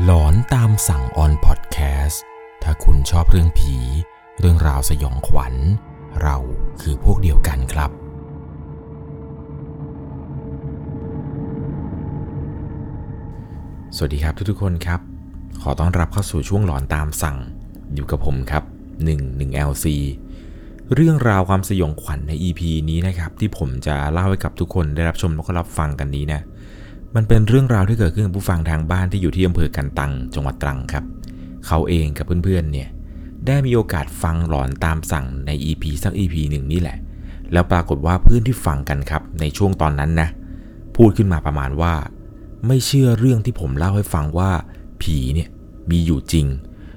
หลอนตามสั่งออนพอดแคสต์ถ้าคุณชอบเรื่องผี เรื่องราวสยองขวัญ เราคือพวกเดียวกันครับ สวัสดีครับทุกๆคนครับ ขอต้อนรับเข้าสู่ช่วงหลอนตามสั่ง อยู่กับผมครับ 1 1 LC เรื่องราวความสยองขวัญใน EP นี้นะครับ ที่ผมจะเล่าให้กับทุกคนได้รับชมและก็รับฟังกันนี้นะ มันเป็นเรื่องราวที่เกิดขึ้นกับผู้ฟังทางบ้านที่อยู่ที่อำเภอกันตังจังหวัดตรังครับ เขาเองกับเพื่อนๆเนี่ยได้มีโอกาสฟังหลอนตามสั่งใน EP สัก EP หนึ่งนี่แหละ แล้วปรากฏว่าเพื่อนที่ฟังกันครับ ในช่วงตอนนั้นนะ พูดขึ้นมาประมาณว่า ไม่เชื่อเรื่องที่ผมเล่าให้ฟังว่า ผีเนี่ยมีอยู่จริง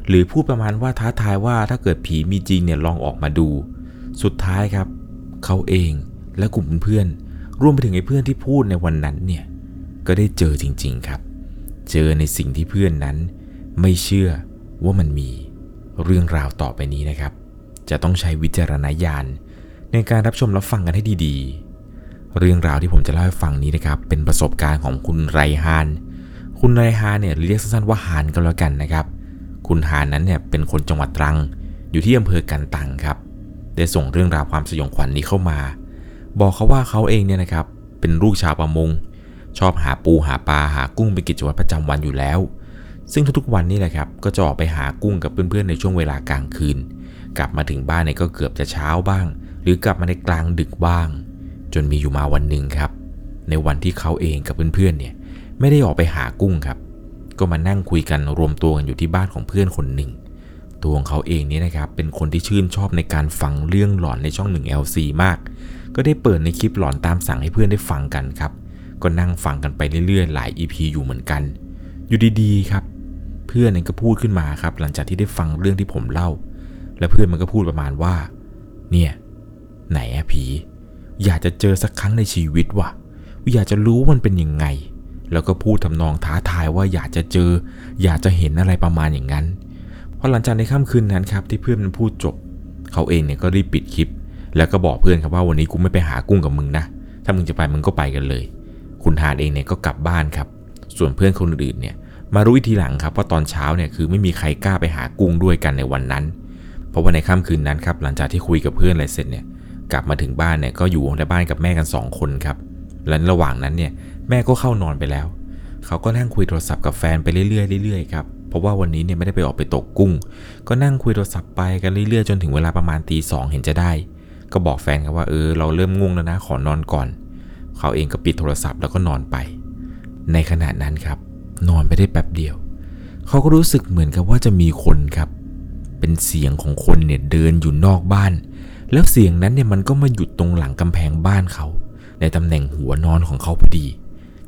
หรือพูดประมาณว่าท้าทายว่าถ้าเกิดผีมีจริงเนี่ยลองออกมาดู สุดท้ายครับ เขาเองและกลุ่มเพื่อนรวมไปถึงไอ้เพื่อนที่พูดในวันนั้นเนี่ย ก็ได้เจอจริงๆครับ เจอในสิ่งที่เพื่อนนั้น ไม่เชื่อว่ามันมีเรื่องราวต่อไปนี้นะครับ จะต้องใช้วิจารณญาณในการรับชมรับฟังกันให้ดีๆ เรื่องราวที่ผมจะเล่าให้ฟังนี้นะครับ เป็นประสบการณ์ของคุณไรฮาน คุณไรฮานเนี่ยเรียกสั้นๆว่าฮานก็แล้วกันนะครับ คุณฮานนั้นเนี่ยเป็นคนจังหวัดตรัง อยู่ที่อำเภอกันตังครับ ได้ส่งเรื่องราวความสยองขวัญนนี้เข้ามา บอกเขาว่าเขาเองเนี่ยนะครับ เป็นลูกชาวประมง ชอบหาปูหาปลาหากุ้งเป็นกิจวัตรประจำวันอยู่แล้ว ซึ่งทุกๆวันนี่แหละครับ ก็จะออกไปหากุ้งกับเพื่อนๆในช่วงเวลากลางคืน กลับมาถึงบ้านเนี่ยก็เกือบจะเช้าบ้าง หรือกลับมาในกลางดึกบ้าง จนมีอยู่มาวันหนึ่งครับ ในวันที่เขาเองกับเพื่อนๆเนี่ยไม่ได้ออกไปหากุ้งครับ ก็มานั่งคุยกันรวมตัวกันอยู่ที่บ้านของเพื่อนคนหนึ่ง ตัวของเขาเองเนี่ยนะครับเป็นคนที่ชื่นชอบในการฟังเรื่องหลอนในช่อง 1 LC มาก ก็ได้เปิดในคลิปหลอนตามสั่งให้เพื่อนได้ฟังกันครับ ก็นั่งฟังกันไปเรื่อยๆ หลาย EP อยู่เหมือนกัน อยู่ดีๆ ครับ เพื่อนนั้นก็พูดขึ้นมาครับ หลังจากที่ได้ฟังเรื่องที่ผมเล่า และเพื่อนมันก็พูดประมาณว่า เนี่ย ไหนอะผีอยากจะเจอสักครั้งในชีวิตว่ะอยากจะรู้ว่ามันเป็นยังไง แล้วก็พูดทำนองท้าทายว่าอยากจะเจอ อยากจะเห็นอะไรประมาณอย่างนั้นพอหลังจากในค่ำคืนนั้นครับ ที่เพื่อนมันพูดจบ เขาเองเนี่ยก็รีบปิดคลิป แล้วก็บอกเพื่อนครับว่าวันนี้กูไม่ไปหากุ้งกับมึงนะถ้ามึงจะไปมึงก็ไปกันเลย คุณฮานเองเนี่ยก็กลับบ้านครับ ส่วนเพื่อนคนอื่นเนี่ยมารู้ทีหลังครับว่าตอนเช้าเนี่ยคือไม่มีใครกล้าไปหากุ้งด้วยกันในวันนั้น เพราะว่าในค่ำคืนนั้นครับหลังจากที่คุยกับเพื่อนอะไรเสร็จเนี่ยกลับมาถึงบ้านเนี่ยก็อยู่ในบ้านกับแม่กัน 2 คนครับและระหว่างนั้นเนี่ยแม่ก็เข้านอนไปแล้ว เขาก็นั่งคุยโทรศัพท์กับแฟนไปเรื่อยๆเรื่อยๆครับเพราะว่าวันนี้เนี่ยไม่ได้ไปออกไปตกกุ้ง ก็นั่งคุยโทรศัพท์ไปกันเรื่อยๆจนถึงเวลาประมาณตีสองเห็นจะได้ ก็บอกแฟนครับว่าเออเราเริ่มง่วงแล้วนะขอนอนก่อน เขาเองก็ปิดโทรศัพท์แล้วก็นอนไป ในขณะนั้นครับ นอนไปได้แป๊บเดียว เขาก็รู้สึกเหมือนกับว่าจะมีคนครับ เป็นเสียงของคนเนี่ยเดินอยู่นอกบ้าน แล้วเสียงนั้นเนี่ยมันก็มาหยุดตรงหลังกำแพงบ้านเขา ในตำแหน่งหัวนอนของเขาพอดี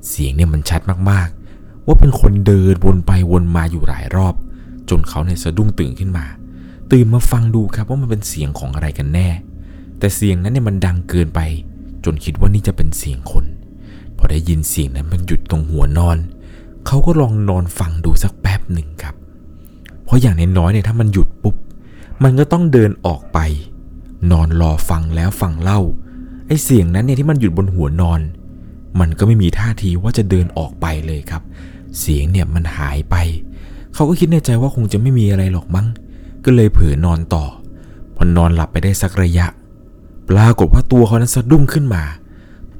เสียงเนี่ยมันชัดมากๆ ว่าเป็นคนเดินวนไปวนมาอยู่หลายรอบ จนเขาเนี่ยสะดุ้งตื่นขึ้นมา ตื่นมาฟังดูครับว่ามันเป็นเสียงของอะไรกันแน่ แต่เสียงนั้นเนี่ยมันดังเกินไป จนคิดว่านี่จะเป็นเสียงคน พอได้ยินเสียงนั้นมันหยุดตรงหัวนอน เขาก็ลองนอนฟังดูสักแป๊บหนึ่งครับ เพราะอย่างน้อยๆเนี่ยถ้ามันหยุดปุ๊บ มันก็ต้องเดินออกไป นอนรอฟังแล้วฟังเล่า ไอ้เสียงนั้นเนี่ยที่มันหยุดบนหัวนอน มันก็ไม่มีท่าทีว่าจะเดินออกไปเลยครับ เสียงเนี่ยมันหายไป เขาก็คิดในใจว่าคงจะไม่มีอะไรหรอกมั้ง ก็เลยเผลอนอนต่อ พอนอนหลับไปได้สักระยะ ปรากฏว่าตัวเขานั้นสะดุ้งขึ้นมา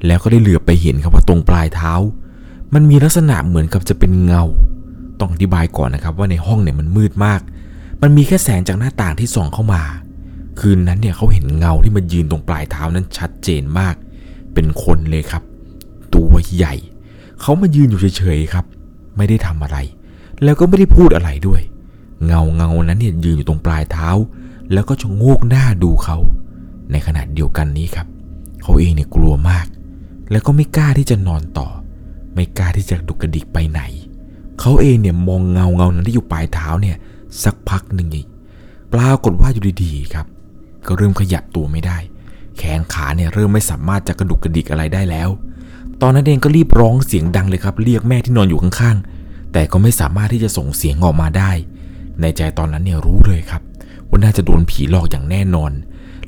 แล้วก็ได้เหลือบไปเห็นครับว่าตรงปลายเท้า มันมีลักษณะเหมือนกับจะเป็นเงา ต้องอธิบายก่อนนะครับว่าในห้องเนี่ยมันมืดมาก มันมีแค่แสงจากหน้าต่างที่ส่องเข้ามา คืนนั้นเนี่ยเขาเห็นเงาที่มันยืนตรงปลายเท้านั้นชัดเจนมาก เป็นคนเลยครับ ตัวใหญ่ เขามายืนอยู่เฉยๆครับ ไม่ได้ทำอะไร แล้วก็ไม่ได้พูดอะไรด้วย เงาเงานั้นเนี่ยยืนอยู่ตรงปลายเท้า แล้วก็ชะโงกหน้าดูเขา ในขณะเดียวกันนี้ครับ เขาเองเนี่ยกลัวมาก แล้วก็ไม่กล้าที่จะนอนต่อ ไม่กล้าที่จะดุกระดิกไปไหน เขาเองเนี่ยมองเงาเงานั้นที่อยู่ปลายเท้าเนี่ยสักพักหนึ่งอีกปรากฏว่าอยู่ดีๆครับ ก็เริ่มขยับตัวไม่ได้ แขนขาเนี่ยเริ่มไม่สามารถจะกระดุกกระดิกอะไรได้แล้ว ตอนนั้นเองก็รีบร้องเสียงดังเลยครับ เรียกแม่ที่นอนอยู่ข้างๆ แต่ก็ไม่สามารถที่จะส่งเสียงออกมาได้ ในใจตอนนั้นเนี่ยรู้เลยครับว่าน่าจะโดนผีหลอกอย่างแน่นอน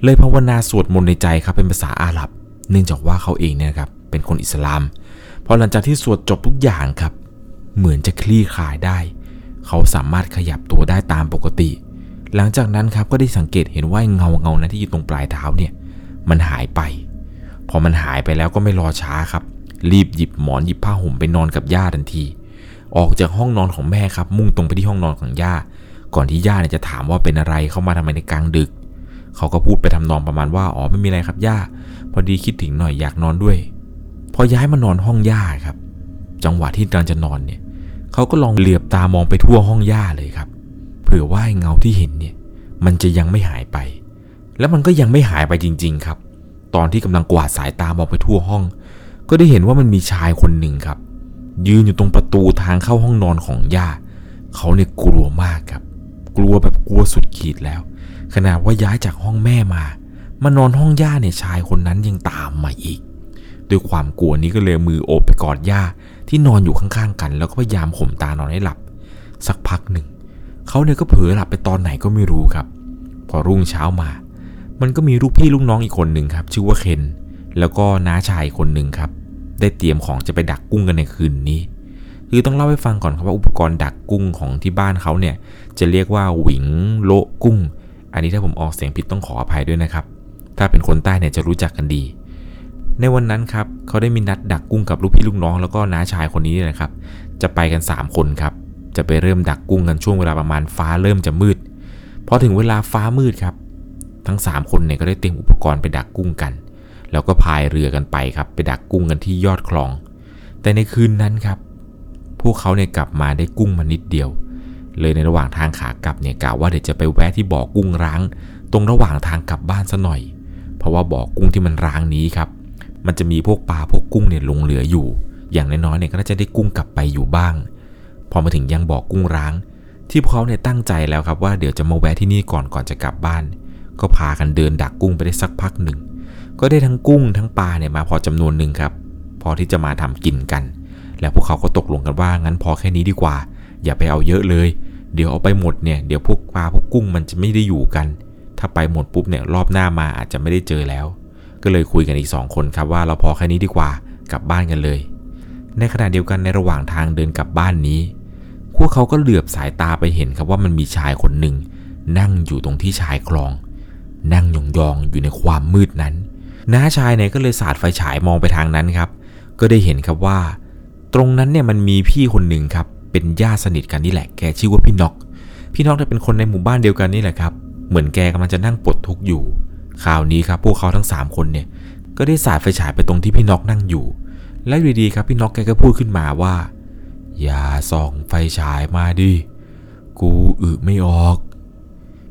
เลยภาวนาสวดมนต์ในใจครับเป็นภาษาอาหรับ เนื่องจากว่าเขาเองเนี่ยครับเป็นคนอิสลาม พอหลังจากที่สวดจบทุกอย่างครับ เหมือนจะคลี่คลายได้ เขาสามารถขยับตัวได้ตามปกติ หลังจากนั้นครับก็ได้สังเกตเห็นว่าเงาเงานั้นที่อยู่ตรงปลายเท้าเนี่ยมันหายไป พอมันหายไปแล้วก็ไม่รอช้าครับ รีบหยิบหมอนหยิบผ้าห่มไปนอนกับย่าทันที ออกจากห้องนอนของแม่ครับ มุ่งตรงไปที่ห้องนอนของย่า ก่อนที่ย่าเนี่ยจะถามว่าเป็นอะไรเข้ามาทำไมในกลางดึก เขาก็พูดไปทำนองประมาณว่าอ๋อไม่มีอะไรครับย่า พอดีคิดถึงหน่อยอยากนอนด้วย พอย้ายมานอนห้องย่าครับ จังหวะที่กำลังจะนอนเนี่ยเขาก็ลองเหลือบตามองไปทั่วห้องย่าเลยครับ เผื่อว่าเงาที่เห็นเนี่ย มันจะยังไม่หายไป แล้วมันก็ยังไม่หายไปจริง ๆ ครับ ตอนที่กำลังกวาดสายตามองไปทั่วห้อง ก็ได้เห็นว่ามันมีชายคนหนึ่งครับ ยืนอยู่ตรงประตูทางเข้าห้องนอนของย่าเขาเนี่ยกลัวมากครับ กลัวแบบกลัวสุดขีดแล้ว ขนาดว่าย้ายจากห้องแม่มามานอนห้องย่าเนี่ยชายคนนั้นยังตามมาอีก ด้วยความกลัวนี้ก็เลยมือโอบไปกอดย่าที่นอนอยู่ข้างๆกัน แล้วก็พยายามข่มตานอนให้หลับ สักพักหนึ่งเขาเนี่ยก็เผลอหลับไปตอนไหนก็ไม่รู้ครับ พอรุ่งเช้ามา มันก็มีลูกพี่ลูกน้องอีกคนหนึ่งครับ ชื่อว่าเคนแล้วก็น้าชายคนหนึ่งครับ ได้เตรียมของจะไปดักกุ้งกันในคืนนี้คือต้องเล่าให้ฟังก่อนครับว่าอุปกรณ์ดักกุ้งของที่บ้านเขาเนี่ยจะเรียกว่าหวิงโลกุ้ง อันนี้ถ้าผมออกเสียงผิดต้องขออภัยด้วยนะครับ ถ้าเป็นคนใต้เนี่ยจะรู้จักกันดี ในวันนั้นครับเขาได้มีนัดดักกุ้งกับลูกพี่ลูกน้องแล้วก็น้าชายคนนี้นี่แหละครับ จะไปกัน 3 คนครับ จะไปเริ่มดักกุ้งกันช่วงเวลาประมาณฟ้าเริ่มจะมืด พอถึงเวลาฟ้ามืดครับ ทั้ง 3 คนเนี่ยก็ได้เตรียมอุปกรณ์ไปดักกุ้งกัน แล้วก็พายเรือกันไปครับ ไปดักกุ้งกันที่ยอดคลอง แต่ในคืนนั้นครับ พวกเขาเนี่ยกลับมาได้กุ้งมานิดเดียวเเลยในระหว่างทางขากลับเนี่ยกล่าวว่าเดี๋ยวจะไปแวะที่บ่อกุ้งร้าง ตรงระหว่างทางกลับบ้านซะหน่อย เพราะว่าบ่อกุ้งที่มันร้างนี้ครับ มันจะมีพวกปลาพวกกุ้งเนี่ยลงเหลืออยู่ อย่างน้อยๆเนี่ยก็น่าจะได้กุ้งกลับไปอยู่บ้าง พอมาถึงยังบ่อกุ้งร้าง ที่พวกเขาเนี่ยตั้งใจแล้วครับว่าเดี๋ยวจะมาแวะที่นี่ก่อนก่อนจะกลับบ้าน ก็พากันเดินดักกุ้งไปได้สักพักหนึ่ง ก็ได้ทั้งกุ้งทั้งปลาเนี่ยมาพอจำนวนหนึ่งครับ พอที่จะมาทำกินกัน แล้วพวกเขาก็ตกลงกันว่างั้นพอแค่นี้ดีกว่า อย่าไปเอาเยอะเลย เดี๋ยวเอาไปหมดเนี่ยเดี๋ยวพวกปลาพวกกุ้งมันจะไม่ได้อยู่กัน ถ้าไปหมดปุ๊บเนี่ยรอบหน้ามาอาจจะไม่ได้เจอแล้ว ก็เลยคุยกันอีก2คนครับว่าเราพอแค่นี้ดีกว่ากลับบ้านกันเลย ในขณะเดียวกันในระหว่างทางเดินกลับบ้านนี้ พวกเขาก็เหลือบสายตาไปเห็นครับว่ามันมีชายคนหนึ่งนั่งอยู่ตรงที่ชายคลอง นั่งยองๆอยู่ในความมืดนั้นน้าชายเนี่ยก็เลยสาดไฟฉายมองไปทางนั้นครับ ก็ได้เห็นครับว่า ตรงนั้นเนี่ยมันมีพี่คนหนึ่งครับ เป็นญาติสนิทกันนี่แหละ แกชื่อว่าพี่น็อก พี่น็อกเนี่ยเป็นคนในหมู่บ้านเดียวกันนี่แหละครับ เหมือนแกกำลังจะนั่งปลดทุกข์อยู่ คราวนี้ครับพวกเขาทั้ง 3 คนเนี่ย ก็ได้สาดไฟฉายไปตรงที่พี่น็อกนั่งอยู่ และดีๆครับพี่น็อกแกก็พูดขึ้นมาว่า อย่าส่องไฟฉายมาดิ กูอึไม่ออก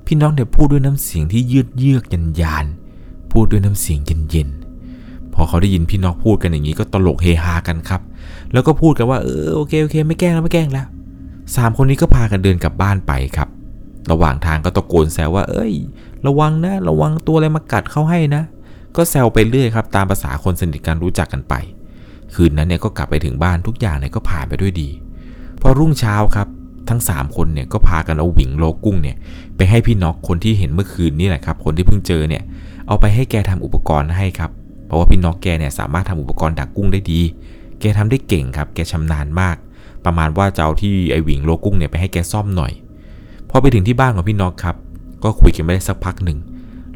พี่น็อกเนี่ยพูดด้วยน้ำเสียงที่เยือเยือกยันยานๆพูดด้วยน้ำเสียงเย็นๆ พอเขาได้ยินพี่น็อกพูดกันอย่างนี้ก็ตลกเฮฮากันครับ แล้วก็พูดกันว่าเออโอเคโอเค ไม่แกล้งแล้วไม่แกล้งแล้วสามคนนี้ก็พากันเดินกลับบ้านไปครับ ระหว่างทางก็ตะโกนแซวว่า เอ้ย ระวังนะ ระวังตัวอะไรมากัดเข้าให้นะ ก็แซวไปเรื่อยครับ ตามภาษาคนสนิทกันรู้จักกันไป คืนนั้นเนี่ยก็กลับไปถึงบ้านทุกอย่างเนี่ยก็ผ่านไปด้วยดี พอรุ่งเช้าครับ ทั้ง 3 คนเนี่ยก็พากันเอาหวิงโลกุ้งเนี่ยไปให้พี่น็อกคนที่เห็นเมื่อคืนนี่แหละครับ คนที่เพิ่งเจอเนี่ย เอาไปให้แกทำอุปกรณ์ให้ครับ เพราะว่าพี่น็อกแกเนี่ยสามารถทำอุปกรณ์ดักกุ้งได้ดี แกทำได้เก่งครับ แกชำนาญมาก ประมาณว่าจะเอาที่ไอหวิงโลกุ้งเนี่ยไปให้แกซ่อมหน่อย พอไปถึงที่บ้านของพี่น็อกครับ ก็คุยกันไม่ได้สักพักหนึ่ง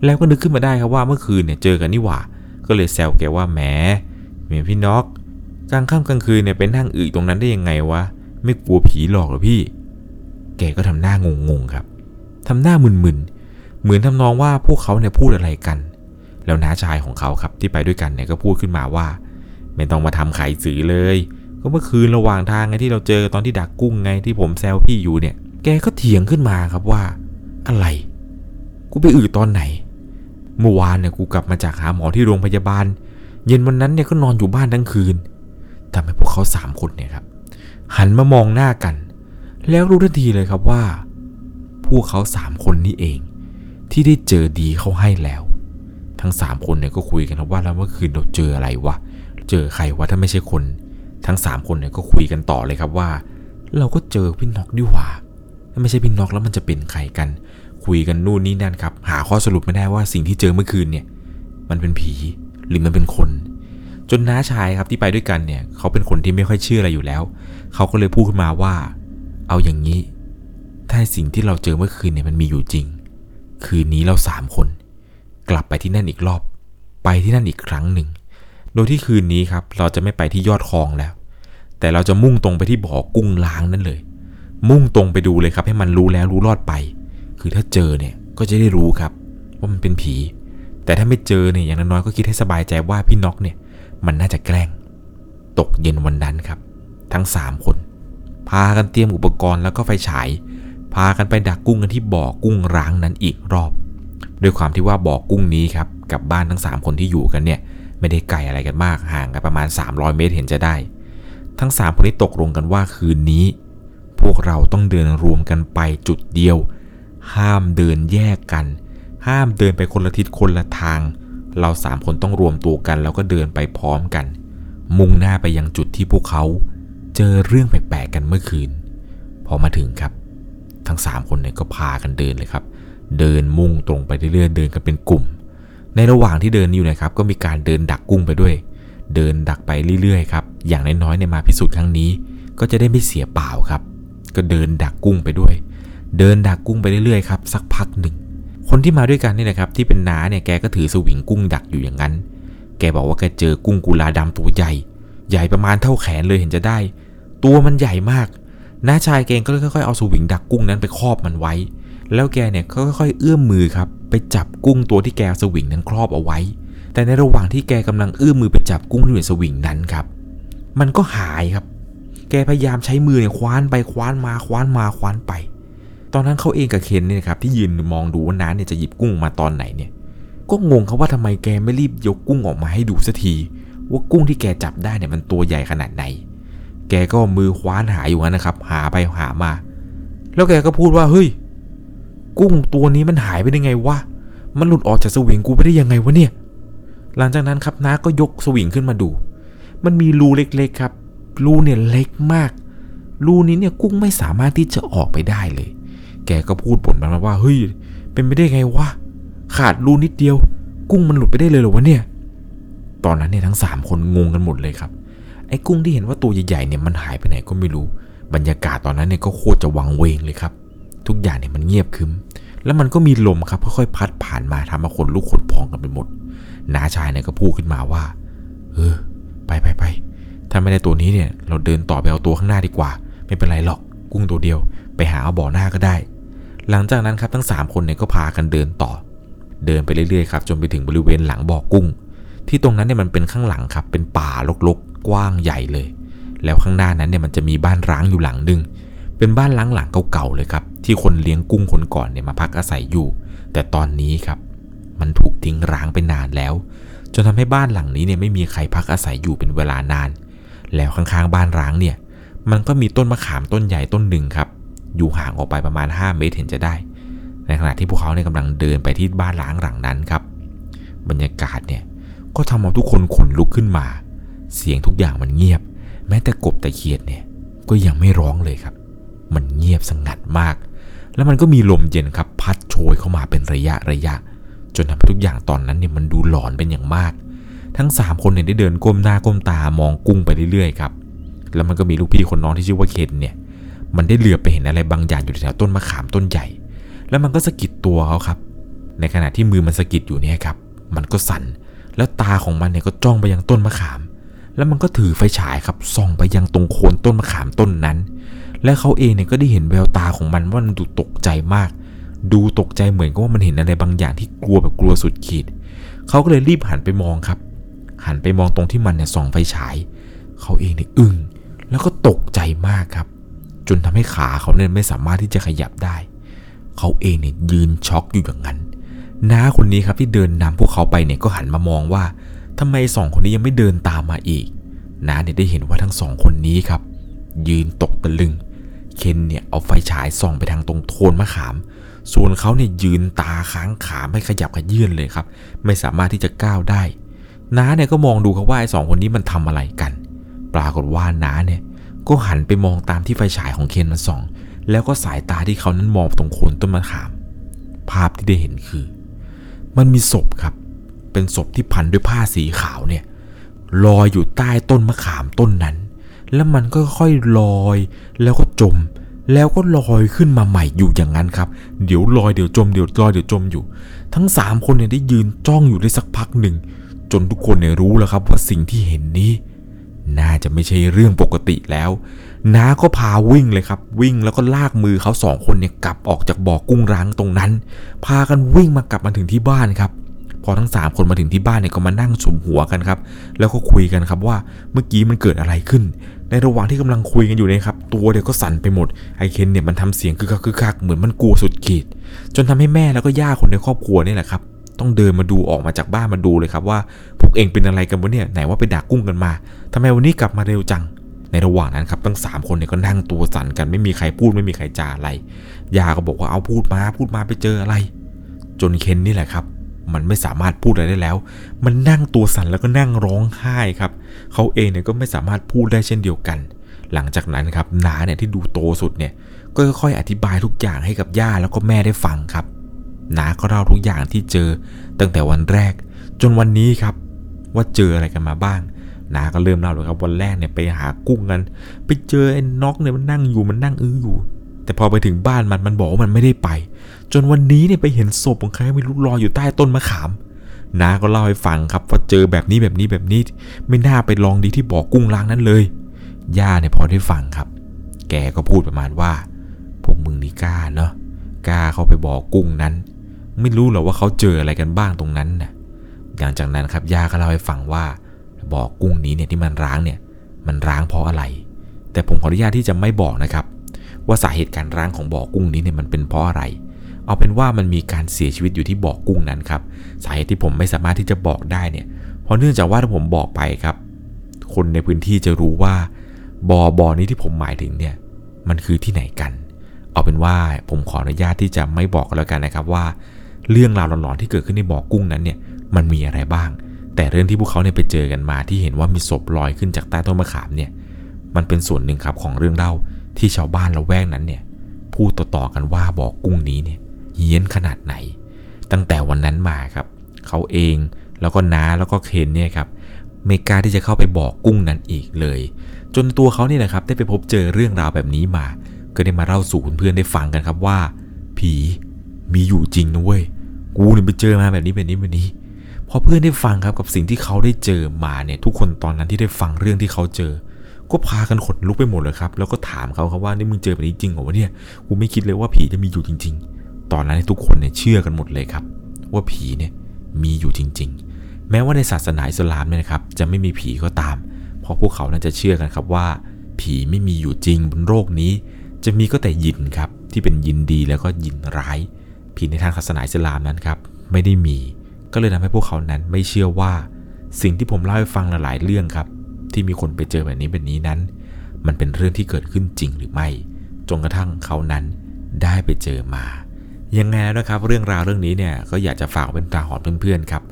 แล้วก็นึกขึ้นมาได้ครับว่าเมื่อคืนเนี่ยเจอกันนี่หว่า ก็เลยแซวแกว่าแหมเมียพี่น็อกกลางค่ำกลางคืนเนี่ยไปนั่งอึตรงนั้นได้ยังไงวะ ไม่กลัวผีหลอกหรอพี่ แกก็ทำหน้างงๆครับทำหน้ามึนๆ เหมือนทำนองว่าพวกเขาเนี่ยพูดอะไรกัน แล้วน้าชายของเขาครับที่ไปด้วยกันเนี่ยก็พูดขึ้นมาว่า ไม่ต้องมาทำไขสื่อเลย ก็เมื่อคืนระหว่างทางไงที่เราเจอตอนที่ดักกุ้งไงที่ผมแซวพี่อยู่เนี่ย แกก็เถียงขึ้นมาครับว่า อะไร กูไปอืดตอนไหน เมื่อวานเนี่ยกูกลับมาจากหาหมอที่โรงพยาบาล เย็นวันนั้นเนี่ยก็นอนอยู่บ้านทั้งคืนทำให้พวกเขาสามคนเนี่ยครับหันมามองหน้ากัน แล้วรู้ทันทีเลยครับว่า พวกเขาสามคนนี้เอง ที่ได้เจอดีเขาให้แล้ว ทั้งสามคนเนี่ยก็คุยกันครับว่าแล้วเมื่อคืนเราเจออะไรวะ เจอใครวะถ้าไม่ใช่คน ทั้งสามคนเนี่ยก็คุยกันต่อเลยครับว่า เราก็เจอพี่น็อกดีหว่าถ้าไม่ใช่พี่น็อกแล้วมันจะเป็นใครกัน คุยกันนู่นนี่นั่นครับ หาข้อสรุปไม่ได้ว่าสิ่งที่เจอเมื่อคืนเนี่ย มันเป็นผีหรือมันเป็นคน จนน้าชายครับที่ไปด้วยกันเนี่ย เขาเป็นคนที่ไม่ค่อยเชื่ออะไรอยู่แล้ว เขาก็เลยพูดขึ้นมาว่า เอาอย่างนี้ ถ้าสิ่งที่เราเจอเมื่อคืนเนี่ยมันมีอยู่จริง คืนนี้เราสามคน กลับไปที่นั่นอีกรอบ ไปที่นั่นอีกครั้งหนึ่ง โดยที่คืนนี้ครับเราจะไม่ไปที่ยอดคลองแล้ว แต่เราจะมุ่งตรงไปที่บ่อกุ้งล้างนั่นเลย มุ่งตรงไปดูเลยครับให้มันรู้แล้วรู้รอดไป คือถ้าเจอเนี่ยก็จะได้รู้ครับ ว่ามันเป็นผี แต่ถ้าไม่เจอเนี่ยอย่างน้อยๆก็คิดให้สบายใจว่าพี่น็อกเนี่ยมันน่าจะแกล้ง ตกเย็นวันนั้นครับ ทั้งสามคน พากันเตรียมอุปกรณ์แล้วก็ไฟฉาย พากันไปดักกุ้งกันที่บ่อกุ้งร้างนั้นอีกรอบ ด้วยความที่ว่าบ่อกุ้งนี้ครับกับบ้านทั้ง 3 คนที่อยู่กันเนี่ย ไม่ได้ไกลอะไรกันมากห่างกันประมาณ 300 เมตรเห็นจะได้ ทั้ง3คนนี้ตกลงกันว่าคืนนี้ พวกเราต้องเดินรวมกันไปจุดเดียว ห้ามเดินแยกกัน ห้ามเดินไปคนละทิศคนละทาง เราสามคนต้องรวมตัวกัน แล้วก็เดินไปพร้อมกัน มุ่งหน้าไปยังจุดที่พวกเขา เจอเรื่องแปลกๆกันเมื่อคืน พอมาถึงครับ ทั้ง3คนเนี่ยก็พากันเดินเลยครับ เดินมุ่งตรงไปเรื่อยๆเดินกันเป็นกลุ่ม ในระหว่างที่เดินอยู่นะครับ ก็มีการเดินดักกุ้งไปด้วย เดินดักไปเรื่อยๆครับ อย่างน้อยๆเนี่ยมาพิสูจน์ครั้งนี้ ก็จะได้ไม่เสียเปล่าครับ ก็เดินดักกุ้งไปด้วย เดินดักกุ้งไปเรื่อยๆครับสักพักหนึ่ง คนที่มาด้วยกันนี่นะครับ ที่เป็นน้าเนี่ยแกก็ถือสวิงกุ้งดักอยู่อย่างนั้น แกบอกว่าแกเจอกุ้งกุลาดำตัวใหญ่ ใหญ่ประมาณเท่าแขนเลยเห็นจะได้ ตัวมันใหญ่มากน้าชายเกงก็ค่อยๆเอาสวิงดักกุ้งนั้นไปครอบมันไว้ แล้วแกเนี่ยก็ค่อยๆเอื้อมมือครับไปจับกุ้งตัวที่แกสวิงนั้นครอบเอาไว้ แต่ในระหว่างที่แกกำลังเอื้อมมือไปจับกุ้งที่อยู่ในสวิงนั้นครับ มันก็หายครับ แกพยายามใช้มือเนี่ยคว้านไปคว้านมาคว้านมาคว้านไป ตอนนั้นเขาเองกับเคนเนี่ยครับที่ยืนมองดูว่าน้าเนี่ยจะหยิบกุ้งมาตอนไหนเนี่ย ก็งงครับว่าทำไมแกไม่รีบยกกุ้งออกมาให้ดูสักที ว่ากุ้งที่แกจับได้เนี่ยมันตัวใหญ่ขนาดไหน แกก็มือคว้านหาอยู่นั้นนะครับ หาไปหามา แล้วแกก็พูดว่าเฮ้ย กุ้งตัวนี้มันหายไปได้ไงวะ มันหลุดออกจากสวิงกูไปได้ยังไงวะเนี่ย หลังจากนั้นครับน้าก็ยกสวิงขึ้นมาดู มันมีรูเล็กๆครับ รูเนี่ยเล็กมาก รูนี้เนี่ยกุ้งไม่สามารถที่จะออกไปได้เลย แกก็พูดบ่นมาว่าเฮ้ย เป็นไปได้ไงวะ ขาดรูนิดเดียว กุ้งมันหลุดไปได้เลยเหรอวะเนี่ย ตอนนั้นเนี่ยทั้งสามคนงงกันหมดเลยครับ ไอ้กุ้งที่เห็นว่าตัวใหญ่ๆเนี่ยมันหายไปไหนก็ไม่รู้ บรรยากาศตอนนั้นเนี่ยก็โคตรจะวังเวงเลยครับ ทุกอย่างเนี่ยมันเงียบคึมแล้วมันก็มีลมครับค่อยๆพัดผ่านมาทำให้คนลุกขนพองกันไปหมดน้าชายเนี่ยก็พูดขึ้นมาว่า เออ ไปไปไปถ้าไม่ได้ตัวนี้เนี่ย เราเดินต่อไปเอาตัวข้างหน้าดีกว่า ไม่เป็นไรหรอก กุ้งตัวเดียว ไปหาเอาบ่อหน้าก็ได้ หลังจากนั้นครับทั้ง 3 คนเนี่ยก็พากันเดินต่อ เดินไปเรื่อยๆครับจนไปถึงบริเวณหลังบ่อกุ้ง ที่ตรงนั้นเนี่ยมันเป็นข้างหลังครับ เป็นป่ารกๆกว้างใหญ่เลย แล้วข้างหน้านั้นเนี่ยมันจะมีบ้านร้างอยู่หลังหนึ่ง เป็นบ้านล้างหลังเก่าๆเลยครับ ที่คนเลี้ยงกุ้งคนก่อนเนี่ยมาพักอาศัยอยู่ แต่ตอนนี้ครับ มันถูกทิ้งร้างไปนานแล้ว จนทำให้บ้านหลังนี้เนี่ยไม่มีใครพักอาศัยอยู่เป็นเวลานาน แล้วข้างๆบ้านร้างเนี่ย มันก็มีต้นมะขามต้นใหญ่ต้นหนึ่งครับ อยู่ห่างออกไปประมาณ 5 เมตรเห็นจะได้ ในขณะที่พวกเขาเนี่ยกำลังเดินไปที่บ้านร้างหลังนั้นครับ บรรยากาศเนี่ยก็ทำเอาทุกคนขนลุกขึ้นมา เสียงทุกอย่างมันเงียบ แม้แต่กบแต่เขียดเนี่ยก็ยังไม่ร้องเลยครับ มันเงียบสงัดมาก แล้วมันก็มีลมเย็นครับพัดโชยเข้ามาเป็นระยะระยะ จนทำให้ทุกอย่างตอนนั้นเนี่ยมันดูหลอนเป็นอย่างมาก ทั้ง 3 คนเนี่ยได้เดินก้มหน้าก้มตามองกุ้งไปเรื่อยๆครับ แล้วมันก็มีลูกพี่คนน้องที่ชื่อว่าเคนเนี่ยมันได้เหลือบไปเห็นอะไรบางอย่างอยู่แถวต้นมะขามต้นใหญ่ แล้วมันก็สะกิดตัวเขาครับ ในขณะที่มือมันสะกิดอยู่เนี่ยครับ มันก็สั่น แล้วตาของมันเนี่ยก็จ้องไปยังต้นมะขาม แล้วมันก็ถือไฟฉายครับส่องไปยังตรงโคนต้นมะขามต้นนั้น และเขาเองเนี่ยก็ได้เห็นแววตาของมันว่ามันดูตกใจมาก ดูตกใจเหมือนกับว่ามันเห็นอะไรบางอย่างที่กลัวแบบกลัวสุดขีด เขาก็เลยรีบหันไปมองครับ หันไปมองตรงที่มันเนี่ยส่องไฟฉาย เขาเองเนี่ยอึ้งแล้วก็ตกใจมากครับ จนทำให้ขาเขาเนี่ยไม่สามารถที่จะขยับได้ เขาเองเนี่ยยืนช็อกอยู่อย่างนั้นน้าคนนี้ครับที่เดินนำพวกเขาไปเนี่ยก็หันมามองว่าทำไมสองคนนี้ยังไม่เดินตามมาอีกน้าเนี่ยได้เห็นว่าทั้งสองคนนี้ครับ ยืนตกตะลึง เคนเนี่ยเอาไฟฉายส่องไปทางตรงโคนมะขาม ส่วนเขาเนี่ยยืนตาค้างขาไม่ขยับขยื่นเลยครับ ไม่สามารถที่จะก้าวได้ น้าเนี่ยก็มองดูครับว่าไอ้สองคนนี้มันทำอะไรกัน ปรากฏว่าน้าเนี่ยก็หันไปมองตามที่ไฟฉายของเคนมันส่อง แล้วก็สายตาที่เขานั้นมองตรงโคนต้นมะขาม ภาพที่ได้เห็นคือ มันมีศพครับ เป็นศพที่พันด้วยผ้าสีขาวเนี่ยลอยอยู่ใต้ต้นมะขามต้นนั้น แล้วมันก็ค่อยลอย แล้วก็จม แล้วก็ลอยขึ้นมาใหม่อยู่อย่างนั้นครับ เดี๋ยวลอยเดี๋ยวจมเดี๋ยวลอยเดี๋ยวจมอยู่ ทั้งสามคนเนี่ยได้ยืนจ้องอยู่ได้สักพักหนึ่ง จนทุกคนเนี่ยรู้แล้วครับว่าสิ่งที่เห็นนี้ น่าจะไม่ใช่เรื่องปกติแล้วน้าก็พาวิ่งเลยครับ วิ่งแล้วก็ลากมือเขาสองคนเนี่ยกลับออกจากบ่อกุ้งร้างตรงนั้น พากันวิ่งมากลับมาถึงที่บ้านครับ พอทั้งสามคนมาถึงที่บ้านเนี่ยก็มานั่งสุมหัวกันครับ แล้วก็คุยกันครับว่าเมื่อกี้มันเกิดอะไรขึ้น ในระหว่างที่กำลังคุยกันอยู่เนี่ยครับ ตัวเดี๋ยวก็สั่นไปหมด ไอเคนเนี่ยมันทำเสียงคึกคักคึกคักเหมือนมันกลัวสุดขีด จนทำให้แม่แล้วก็ย่าคนในครอบครัวนี่แหละครับ ต้องเดินมาดูออกมาจากบ้านมาดูเลยครับว่าพวกเองเป็นอะไรกันวะเนี่ยไหนว่าไปดักกุ้งกันมาทำไมวันนี้กลับมาเร็วจังในระหว่างนั้นครับทั้งสามคนเนี่ยก็นั่งตัวสั่นกันไม่มีใครพูดไม่มีใครจาอะไรยาก็บอกว่าเอาพูดมาพูดมาไปเจออะไร จนเคนนี่แหละครับ มันไม่สามารถพูดอะไรได้แล้ว มันนั่งตัวสั่นแล้วก็นั่งร้องไห้ครับ เขาเองเนี่ยก็ไม่สามารถพูดได้เช่นเดียวกัน หลังจากนั้นครับน้าเนี่ยที่ดูโตสุดเนี่ยก็ค่อยๆอธิบายทุกอย่างให้กับย่าแล้วก็แม่ได้ฟังครับน้าก็เล่าทุกอย่างที่เจอตั้งแต่วันแรก จนวันนี้ครับว่าเจออะไรกันมาบ้างนาก็เริ่มเล่าเลยครับวันแรกเนี่ยไปหากุ้งกัน ไปเจอไอ้น็อกเนี่ยมันนั่งอยู่มันนั่งอื้ออยู่ แต่พอไปถึงบ้านมันมันบอกว่ามันไม่ได้ไป จนวันนี้เนี่ยไปเห็นศพของใครไม่รู้ลอยอยู่ใต้ต้นมะขามนาก็เล่าให้ฟังครับว่าเจอแบบนี้แบบนี้แบบนี้ ไม่น่าไปลองดีที่บ่อกุ้งล้างนั้นเลยย่าเนี่ยพอได้ฟังครับ แกก็พูดประมาณว่า พวกมึงนี่กล้าเนาะกล้าเข้าไปบ่อกุ้งนั้น ไม่รู้หรอว่าเขาเจออะไรกันบ้างตรงนั้นน่ะหลังจากนั้นครับย่าก็เล่าให้ฟังว่าบ่อกุ้งนี้เนี่ยที่มันร้างเนี่ย มันร้างเพราะอะไร แต่ผมขออนุญาตที่จะไม่บอกนะครับ ว่าสาเหตุการร้างของบ่อกุ้งนี้เนี่ยมันเป็นเพราะอะไร เอาเป็นว่ามันมีการเสียชีวิตอยู่ที่บ่อกุ้งนั้นครับสาเหตุที่ผมไม่สามารถที่จะบอกได้เนี่ย เพราะเนื่องจากว่าถ้าผมบอกไปครับ คนในพื้นที่จะรู้ว่าบ่อบ่อนี้ที่ผมหมายถึงเนี่ย มันคือที่ไหนกัน เอาเป็นว่าผมขออนุญาตที่จะไม่บอกกันแล้วกันนะครับว่า เรื่องราวหลอนๆที่เกิดขึ้นในบ่อกุ้งนั้นเนี่ย มันมีอะไรบ้าง แต่เรื่องที่พวกเขาเนี่ยไปเจอกันมาที่เห็นว่ามีศพลอยขึ้นจากใต้ต้นมะขามเนี่ย มันเป็นส่วนหนึ่งครับของเรื่องเล่าที่ชาวบ้านละแวกนั้นเนี่ยพูดต่อๆกันว่าบ่อกุ้งนี้เนี่ย เฮี้ยนขนาดไหน ตั้งแต่วันนั้นมาครับ เขาเองแล้วก็น้าแล้วก็เคนเนี่ยครับไม่กล้าที่จะเข้าไปบอกกุ้งนั้นอีกเลย จนตัวเขาเนี่ยนะครับ ได้ไปพบเจอเรื่องราวแบบนี้มา ก็ได้มาเล่าสู่เพื่อนได้ฟังกันครับว่า ผีมีอยู่จริงนะเว้ยกูเนี่ยไปเจอมาแบบนี้แบบนี้แบบนี้พอเพื่อนได้ฟังครับกับสิ่งที่เขาได้เจอมาเนี่ย ทุกคนตอนนั้นที่ได้ฟังเรื่องที่เขาเจอ ก็พากันขนลุกไปหมดเลยครับ แล้วก็ถามเขาครับว่านี่มึงเจอแบบนี้จริงเหรอวะเนี่ยกูไม่คิดเลยว่าผีจะมีอยู่จริง ๆ ตอนนั้นทุกคนเนี่ยเชื่อกันหมดเลยครับ ว่าผีเนี่ยมีอยู่จริง ๆ แม้ว่าในศาสนาอิสลามเนี่ยนะครับจะไม่มีผีก็ตาม เพราะพวกเขาน่าจะเชื่อกันครับว่า ผีไม่มีอยู่จริงบนโลกนี้ จะมีก็แต่ยินครับที่เป็นยินดีแล้วก็ยินร้าย ผีในทางศาสนาอิสลามนั้นครับไม่ได้มี ก็เลยทำให้พวกเขานั้นไม่เชื่อว่า สิ่งที่ผมเล่าให้ฟังหลายๆเรื่องครับ ที่มีคนไปเจอแบบนี้แบบนี้นั้น มันเป็นเรื่องที่เกิดขึ้นจริงหรือไม่จนกระทั่งเขานั้นได้ไปเจอมา ยังไงแล้วนะครับเรื่องราวเรื่องนี้เนี่ยก็อยากจะฝากเป็นตาหอนเพื่อนๆครับ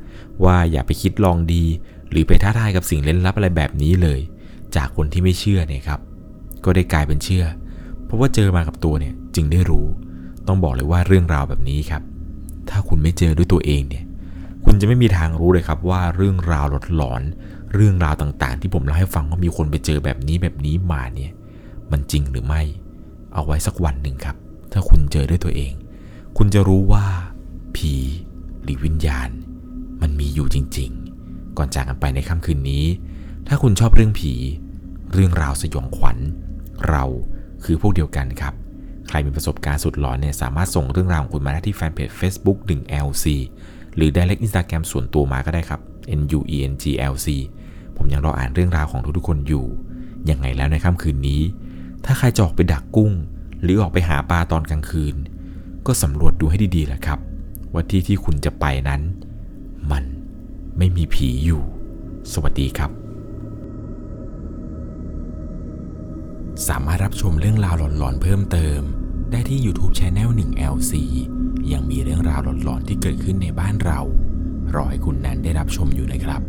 ว่าอย่าไปคิดลองดี หรือไปท้าทายกับสิ่งเล่นลับอะไรแบบนี้เลย จากคนที่ไม่เชื่อเนี่ยครับ ก็ได้กลายเป็นเชื่อ เพราะว่าเจอมากับตัวเนี่ยจึงได้รู้ ต้องบอกเลยว่าเรื่องราวแบบนี้ครับ ถ้าคุณไม่เจอด้วยตัวเองเนี่ย คุณจะไม่มีทางรู้เลยครับว่าเรื่องราวหลอน เรื่องราวต่างๆ ที่ผมเล่าให้ฟังว่ามีคนไปเจอแบบนี้แบบนี้มาเนี่ย มันจริงหรือไม่ เอาไว้สักวันหนึ่งครับ ถ้าคุณเจอด้วยตัวเอง คุณจะรู้ว่า ผีหรือวิญญาณ มันมีอยู่จริงๆ ก่อนจากกันไปในค่ำคืนนี้ ถ้าคุณชอบเรื่องผี เรื่องราวสยองขวัญ เราคือพวกเดียวกันครับ ใครมีประสบการณ์สุดหลอนเนี่ยสามารถส่งเรื่องราวของคุณมาได้ที่แฟนเพจ Facebook 1LC หรือ Direct Instagram ส่วนตัวมาก็ได้ครับ NUENGLC ผมยังรออ่านเรื่องราวของทุกๆคนอยู่ ยังไงแล้วในค่ำคืนนี้ ถ้าใครจะออกไปดักกุ้ง หรือออกไปหาปลาตอนกลางคืน ก็สำรวจดูให้ดีๆแหละครับ ว่าที่ที่คุณจะไปนั้น มันไม่มีผีอยู่ สวัสดีครับ สามารถรับชมเรื่องราวหลอนๆเพิ่มเติม ได้ที่ YouTube Channel 1LC ยังมีเรื่องราวหลอนๆที่เกิดขึ้นในบ้านเรา รอให้คุณแนนได้รับชมอยู่นะครับ